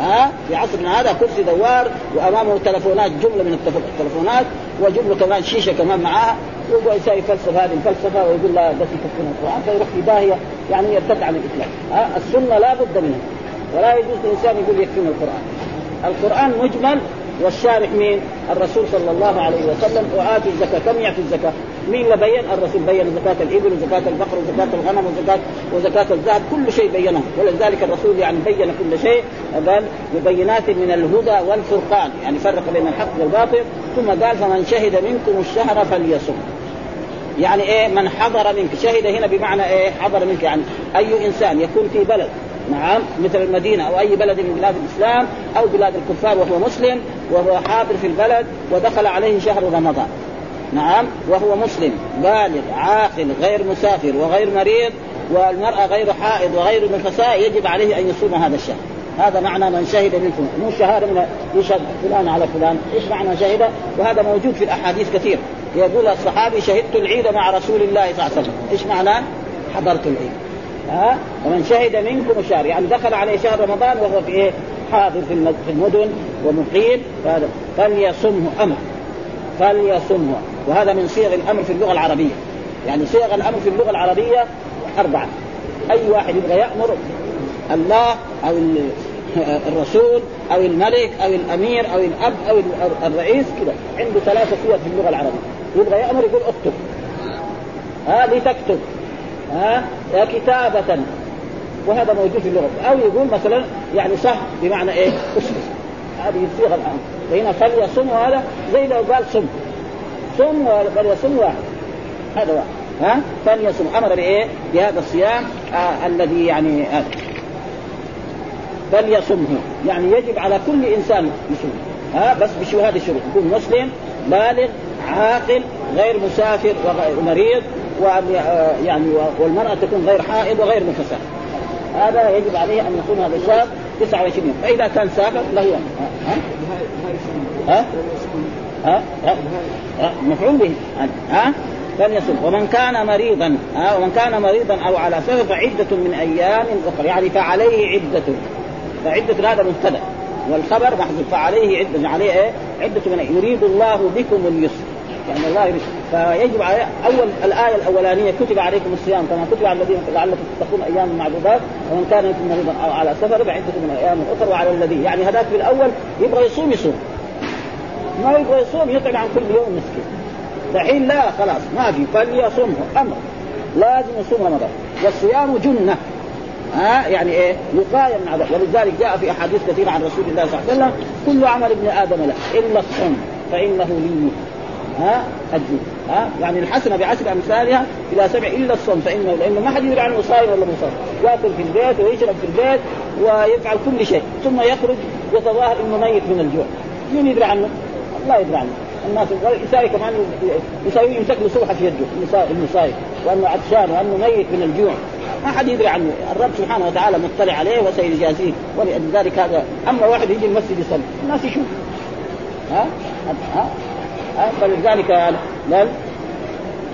ها؟ في عصرنا هذا كرسي دوار وأمامه تلفونات جملة من التلفونات وجملة كمان شيشة كمان معاها. ويقول يسوي فلسفة هذه الفلسفة ويقول لا بس يكفينا القرآن فيروح في داهيه يعني يرتد عن الاسلام ها؟ السنة لا بد منها. ولا يجوز الانسان يقول يكفينا القرآن. القرآن مجمل والشارح مين؟ الرسول صلى الله عليه وسلم. وآتوا الزكاة، كم يعطي الزكاة؟ مين اللي بين؟ الرسول بين زكاة الإبل وزكاة البقر وزكاة الغنم وزكاة وزكاة الذهب، كل شيء بينه، ولذلك الرسول يعني بين كل شيء، قال ببينات من الهدى والفرقان، يعني فرق بين الحق والباطل، ثم قال فمن شهد منكم الشهر فليصم. يعني إيه؟ من حضر منك. شهد هنا بمعنى إيه؟ حضر منك. يعني أي إنسان يكون في بلد نعم مثل المدينة أو أي بلد من بلاد الإسلام أو بلاد الكفار وهو مسلم وهو حاضر في البلد ودخل عليه شهر رمضان. نعم وهو مسلم بالغ عاقل غير مسافر وغير مريض والمرأة غير حائض وغير نفساء يجب عليه أن يصوم هذا الشهر. هذا معنى من شهد منكم. مو شهاده من يشهد فلان على فلان. إيش معنى شهد؟ وهذا موجود في الأحاديث كثير. يقول الصحابي شهدت العيد مع رسول الله صلى الله عليه وسلم. إيش معنى؟ حضرت العيد. ها؟ ومن شهد منكم الشهر يعني دخل عليه شهر رمضان وهو في إيه؟ حاضر في المدن ومقيم فليصمه أمر فليصمه. وهذا من صيغ الأمر في اللغة العربية. يعني صيغ الأمر في اللغة العربية أربعة. أي واحد يبغى يأمر الله أو الرسول أو الملك أو الأمير أو الأب أو الرئيس كذا عنده ثلاثة صور في اللغة العربية. يبغى يأمر يقول اكتب. ها لتكتب. ها كتابة. وهذا موجود في اللغة. أو يقول مثلا يعني صح بمعنى إيه؟ أسلم. هذه الصيغة الآن. فهنا فليصم هذا زي لو قال صم. صم فليصم واحد. هذا واحد. ها؟ فليصم. أمر بإيه؟ بهذا الصيام آه الذي يعني آه فليصمه. يعني يجب على كل إنسان يصوم ها؟ بس بشو هذه الشروط يكون مسلم بالغ عاقل غير مسافر ومريض وأن آه، يعني والمرأة تكون غير حائض وغير نفساء هذا يجب عليه أن يكون هذا الشاب 29 يوم. فإذا كان سافر له يوم. ها؟ ها؟ ها؟ ها؟ مفعول به. ها؟ فليصم ومن كان مريضا ها؟ ومن كان مريضا أو على سفر فعدة من أيام أخرى يعني فعليه عدة. فعدة هذا مبتدأ. والخبر محذوف. فعليه عدة. عليه إيه؟ عدة من يريد الله بكم اليسر. يعني الله يريد. فيجب على أول الآية الأولانية كتب عليكم الصيام كما كتب على الذين لعلكم تتقون أيام معدودات ومن كان منكم مريضا أو على سفر فعدة من أيام أخرى وعلى الذي. يعني هذاك في الأول يبغى يصوم يصوم. ما يبغى يصوم يطعم عن كل يوم مسكين. دحين لا خلاص ما في. فليصومه. أمر. لازم يصوم رمضان. والصيام جنة. ها؟ يعني إيه؟ وقايه من عذاب ولذلك جاء في أحاديث كثيرة عن رسول الله صلى الله عليه وسلم كل عمل ابن آدم له إلا الصوم فإنه لي. ها؟ الجود ها؟ يعني الحسنة بعشر أمثالها إلى سبع إلا الصوم فإنه لأنه ما حد يدري عنه صائم ولا مصاب يأكل في البيت ويشرب في البيت ويفعل كل شيء ثم يخرج يتظاهر إنه ميت من الجوع. مين يدري عنه؟ الله يدري عنه. الناس يساوي كمان يساوي يمسك له في يده المصايب وأنه عطشان وأنه ميت من الجوع. ما حد يدري عنه. الرب سبحانه وتعالى مطلع عليه وسيجازيه ولذلك هذا أما واحد يجي المسجد يصلي الناس يشوف ها؟ ها؟ فلذلك قال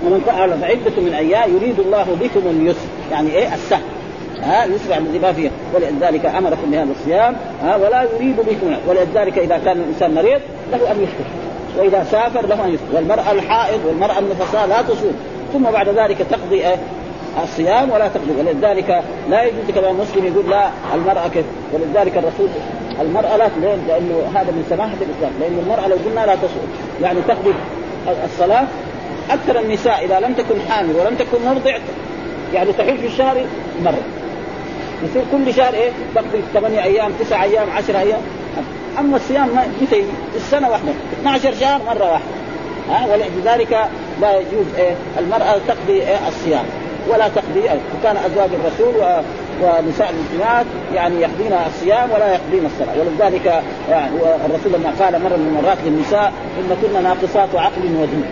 ومن فعل فعدة من أيام يريد الله بكم اليسر. يعني إيه؟ السهل ها يسرع الذي ما فيه ولذلك أمركم بهذا الصيام ها ولا يريد بكم ولذلك إذا كان الإنسان مريض له أن يفطر وإذا سافر له أن يفطر والمرأة الحائض والمرأة النفساء لا تصوم. ثم بعد ذلك تقضي إيه؟ الصيام ولا تقضي. ولذلك لا يجوز كما مسلم يقول لا المرأة كيف؟ ولذلك الرسول المرأة لا ليه؟ لأنه هذا من سماحة الإسلام. لأن المرأة لو قلنا لا تصوم يعني تقضي الصلاة أكثر النساء إذا لم تكن حامل ولم تكن مرضع يعني تحل في الشهر مرة. يصير كل شهر إيه؟ تقضي ثمانية أيام تسعة أيام عشرة أيام. أما الصيام متى السنة واحدة. 12 شهر مرة واحدة. ها؟ ولذلك لا يجوز إيه؟ المرأة تقضي إيه؟ الصيام. ولا تقضي وكان أزواج الرسول و ونساء المسلمات يعني يقضين الصيام ولا يقضين الصلاة. ولذلك يعني الرسول لما قال مرة من المرات للنساء إن كنا ناقصات عقل ودين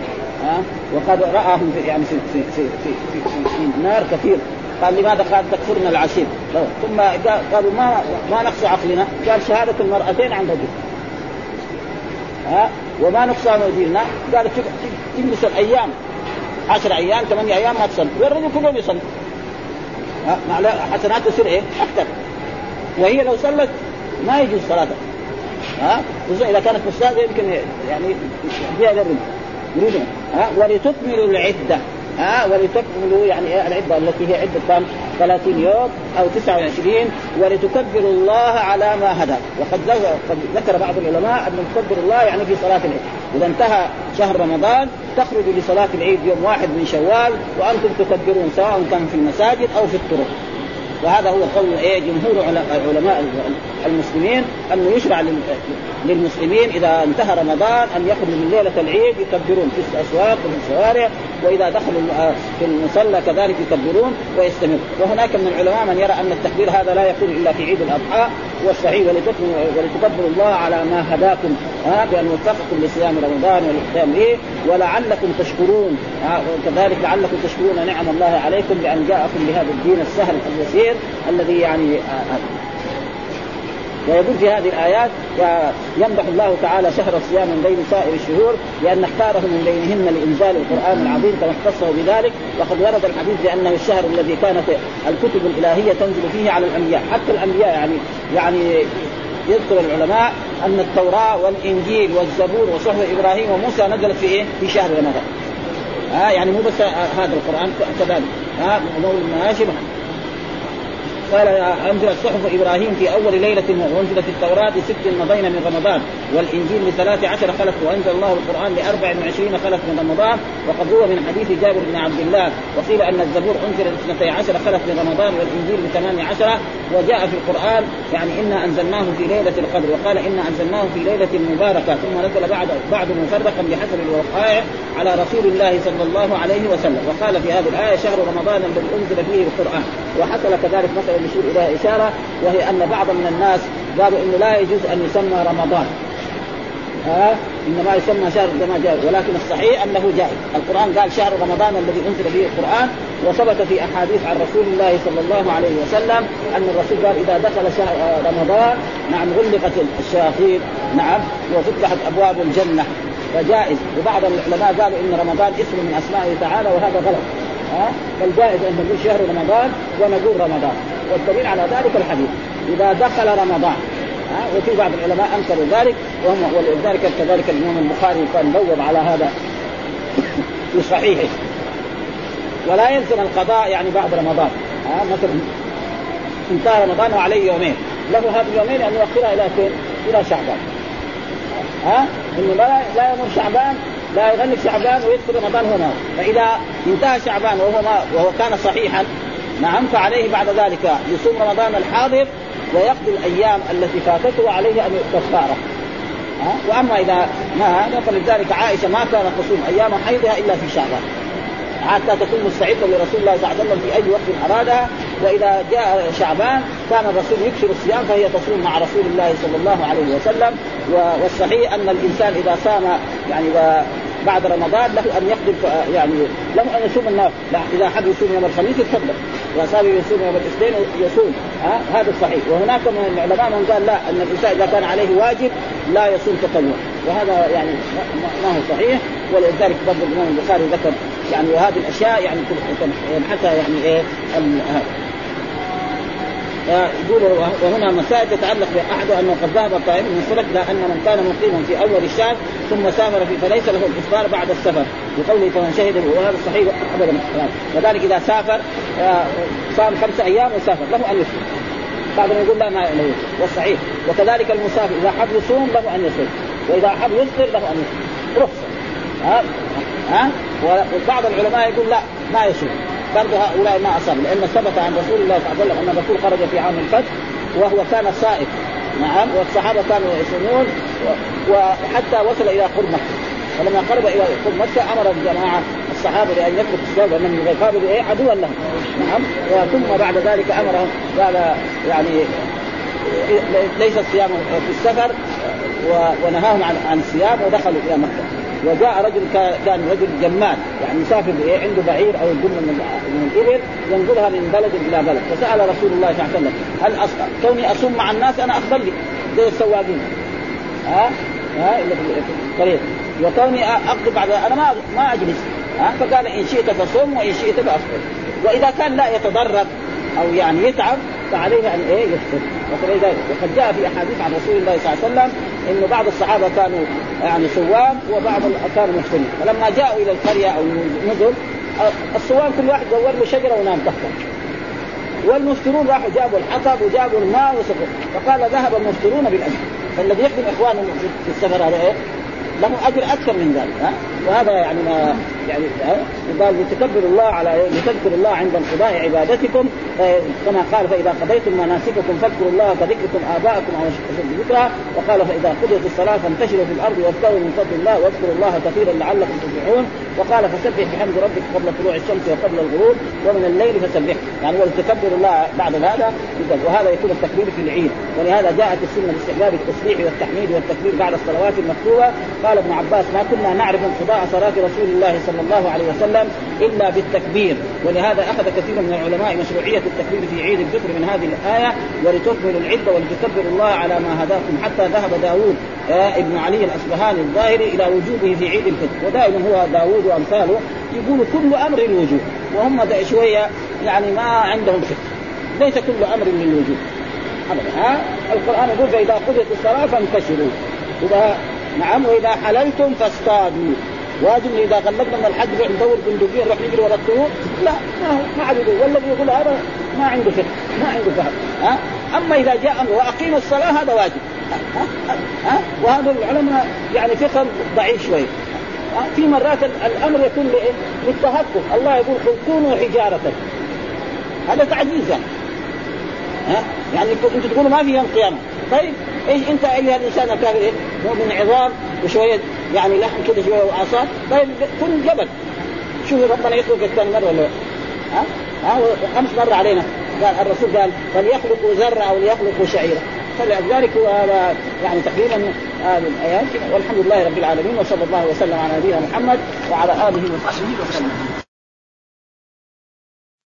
ها؟ وقد رآهم في يعني في في في في, في, في, في النار كثير. قال لماذا قال تكفرنا العشير؟ ثم قالوا ما ما نقص عقلنا. قال شهادة المرأتين عند رجل ها؟ وما نقصان ديننا. قال تجلس الأيام. عشر أيام ثمانية أيام ما تصلي. والرجل كلهم يصلي. حسنات تصير إيه؟ أكثر. وهي لو صلت ما يجوز صلاتها. ها؟ إذا كانت مستاذه يمكن يعني فيها يريدون. ها؟ ولتكملوا العدة. ها ولتكملوا يعني إيه العدة التي هي عدة كم 30 يوم أو 29 ولتكبروا الله على ما هدى. وقد ذكر بعض العلماء أن تكبر الله يعني في صلاة العيد. إذا انتهى شهر رمضان تخرج لصلاة العيد يوم واحد من شوال وأنتم تكبرون سواء كان في المساجد أو في الطرق. وهذا هو قول إيه جمهور علماء المسلمين أنه يشرع للمسلمين إذا انتهى رمضان أن يخرجوا من ليلة العيد يكبرون في الأسواق وفي الشوارع وإذا دخلوا في المصلى كذلك يكبرون ويستمر وهناك من العلماء من يرى أن التكبير هذا لا يكون إلا في عيد الأضحى والصحيح ولتكبروا الله على ما هداكم ها بأن وفقكم لصيام رمضان والقيام به ولعلكم تشكرون وكذلك لعلكم تشكرون نعم الله عليكم بأن جاءكم بهذا الدين السهل اليسير الذي يعني ويقول في هذه الآيات يمدح الله تعالى شهر الصيام من بين سائر الشهور لأن اختاره من بينهن لإنزال القرآن العظيم كما اختصه بذلك وقد ورد الحديث بأنه الشهر الذي كانت الكتب الإلهية تنزل فيه على الأنبياء حتى الأنبياء يعني يعني يذكر العلماء أن التوراة والإنجيل والزبور وصحف إبراهيم وموسى نزلت في إيه؟ في شهر رمضان. ها يعني مو بس هذا القرآن كذلك ها نور المناشب قال انزلت صحف إبراهيم في أول ليلة وأنزلت التوراة ست مضينا من رمضان والإنجيل لثلاث عشر خلف وأنزل الله القرآن لاربع وعشرين خلف من رمضان وقد روى من حديث جابر بن عبد الله وقيل أن الزبور أنزل اثنتي عشر خلف من رمضان والإنجيل لثمان عشر وجاء في القرآن يعني إنا أنزلناه في ليلة القدر وقال إنا أنزلناه في ليلة مباركة ثم نزل بعد بعد مفرقا بحسب الوقائع على رسول الله صلى الله عليه وسلم وقال في هذه الآية شهر رمضان الذي أنزل فيه القرآن وحصل كذلك مثلا يشير اليها إشارة وهي أن بعض من الناس قالوا إنه لا يجوز أن يسمى رمضان. ها؟ آه إنما يسمى شهر كما جاء ولكن الصحيح أنه جائز، القرآن قال شهر رمضان الذي أنزل فيه القرآن وثبت في أحاديث عن رسول الله صلى الله عليه وسلم أن الرسول قال إذا دخل شهر رمضان نعم غلقت الشياطين. نعم وفتحت أبواب الجنة. فجائز. وبعض العلماء قالوا إن رمضان اسم من أسمائه تعالى وهذا غلط. ها؟ فالجائز أن نقول شهر رمضان ونقول رمضان. والدليل على ذلك الحديث. إذا دخل رمضان ها؟ وفي بعض العلماء أنكروا ذلك وهم ولذلك كذلك الإمام البخاري كان بوب على هذا في صحيحه. ولا يلزم القضاء يعني بعد رمضان ها؟ مثلا انتهى رمضان وعليه يومين. له هذه اليومين أن يؤخرها إلى فين؟ إلى شعبان. ها؟ إنه لا لا يمر شعبان لا يغلق شعبان ويدخل رمضان هنا. فإذا انتهى شعبان وهو ما وهو كان صحيحا نعم فعليه بعد ذلك يصوم رمضان الحاضر ويقضي الأيام التي فاتته وعليه أن كفاره ها؟ وأما إذا ما هذا فلذلك عائشة ما كانت تصوم أيام حيضها إلا في شعبان. حتى تكون مستعدة لرسول الله صلى الله عليه وسلم في أي وقت أرادها. وإذا جاء شعبان كان الرسول يكثر الصيام فهي تصوم مع رسول الله صلى الله عليه وسلم. والصحيح أن الإنسان إذا صام يعني بعد رمضان له أن يقدم يعني له أن يصوم الناس. إذا حب يصوم يوم الخميس يتفضل. صار يصوم يوم الاثنين يصوم. ها هذا الصحيح وهناك من العلماء من قال لا أن الإنسان إذا كان عليه واجب لا يصوم تطوع وهذا يعني ما هو صحيح. ولذلك برضه الإمام البخاري ذكر يعني وهذه الأشياء يعني يبحثها يعني إيه يقول وهنا مسائل تتعلق بأحد انه قد ذهب طائف من السلف إلى أن من كان مقيما في أول الشهر ثم سافر فيه فليس له الافطار بعد السفر. بقوله فمن شهد وهذا صحيح أبدا. كذلك إذا سافر صام خمسة أيام وسافر له أن يصوم بعضهم يقول لا ما له والصحيح وكذلك المسافر إذا حب يصوم له أن يصوم وإذا حب يفطر له أن يفطر رخصة. ها؟ ها؟ وبعض العلماء يقول لا ما يصوم برضه هؤلاء ما اصاب لأن ثبت عن رسول الله صلى الله عليه وسلم أن الرسول خرج في عام الفتح وهو كان صائم نعم والصحابة كانوا يصومون وحتى وصل إلى قرب مكة. فلما قرب إلى قرب مكة أمر الجماعة الصحابة بأن يتركوا الصيام لأنهم يقابلوا إيه؟ عدوا لهم. نعم ثم بعد ذلك أمرهم قال يعني ليس الصيام في السفر ونهاهم عن الصيام ودخلوا إلى مكة. وجاء رجل كان رجل جمال يعني يسافر إيه عنده بعير أو يدل من من الإبل ينقلها من بلد إلى بلد. فسأل رسول الله صلى الله عليه وسلم هل أصبح كوني أصوم مع الناس أنا افضل لي؟ زي السواقين. ها؟ ها؟ اللي في الطريق. وكوني أقضي بعد أنا ما ما أجلس. ها؟ فقال إن شئت فصوم وإن شئت فأفطر. وإذا كان لا يتضرر أو يعني يتعب فعليه أن إيه؟ يفطر. وقد جاء في أحاديث عن رسول الله صلى الله عليه وسلم انه بعض الصحابة كانوا يعني صوام وبعض كانوا مفطرين فلما جاءوا إلى القرية أو المدن الصوام كل واحد دور له شجرة ونام تحتها والمفطرون راحوا جابوا الحطب وجابوا الماء وسقوا فقال ذهب المفطرون بالأجر فالذي يخدم اخوانه في السفر هذا إيه؟ له أجر أكثر من ذلك ها؟ وهذا يعني ما يعني قال لتكبر الله على لتذكر الله عند انقضاء عبادتكم. كما قال فإذا قضيتم مناسككم فاذكروا الله كذكركم آباءكم أو اشد ذكرى وقال فإذا قضيت الصلاة فانتشروا في الأرض وابتغوا من فضل الله واذكروا الله كثيرا لعلكم تفلحون. وقال فسبح بحمد ربك قبل طلوع الشمس وقبل الغروب ومن الليل فسبح يعني ولتكبر الله بعد هذا وهذا يكون التكبير في العيد. ولهذا جاءت السنة باستحباب التسبيح والتحميد والتكبير بعد الصلوات المكتوبة. قال ابن عباس ما كنا نعرف انقضاء صلاة رسول الله صلى الله عليه وسلم إلا بالتكبير. ولهذا أخذ كثير من العلماء مشروعية التكبير في عيد الفطر من هذه الآية ولتكملوا العده ولتكبروا الله على ما هداكم حتى ذهب داوود ابن علي الاصبهاني الظاهري إلى وجوبه في عيد الفطر. ودائما هو داوود وأمثاله يقول كل أمر للوجوب وهم شوية يعني ما عندهم فقه. ليس كل أمر للوجوب. ابدا ها؟ القرآن يقول فإذا قضيت الصلاة فانتشروا. اذا نعم وإذا حللتم فاصطادوا. واجب إذا غلقنا من الحج نروح ندور بندقية نروح نجري ورا الطيور؟ لا ما ما عاد يقول. والذي يقول هذا ما عنده فقه ما عنده فهم ها؟ أما إذا جاء أمر الصلاة هذا واجب. ها؟ ها؟ وهذا العلماء يعني فقه ضعيف شوي. في مرات الأمر يكون؟ للتهكم، الله يقول قل كونوا حجارة. هذا تعجيز يعني. ها؟ يعني أنتم تقولوا ما في يوم قيامه، طيب إيش أنت أيها الإنسان الكافر إيه؟ مؤمن عظام وشوية يعني لحم كذا شوية واعصاب، طيب كن جبل. شوف ربنا يخلق الثاني مرة ولا ها؟ ها؟ خمس مره علينا. قال الرسول قال فليخلقوا ذره أو ليخلقوا شعيره فلذلك هذا يعني تقريبا هذه الآيات. والحمد لله رب العالمين وصلى الله وسلم على نبينا محمد وعلى آله وصحبه وسلم.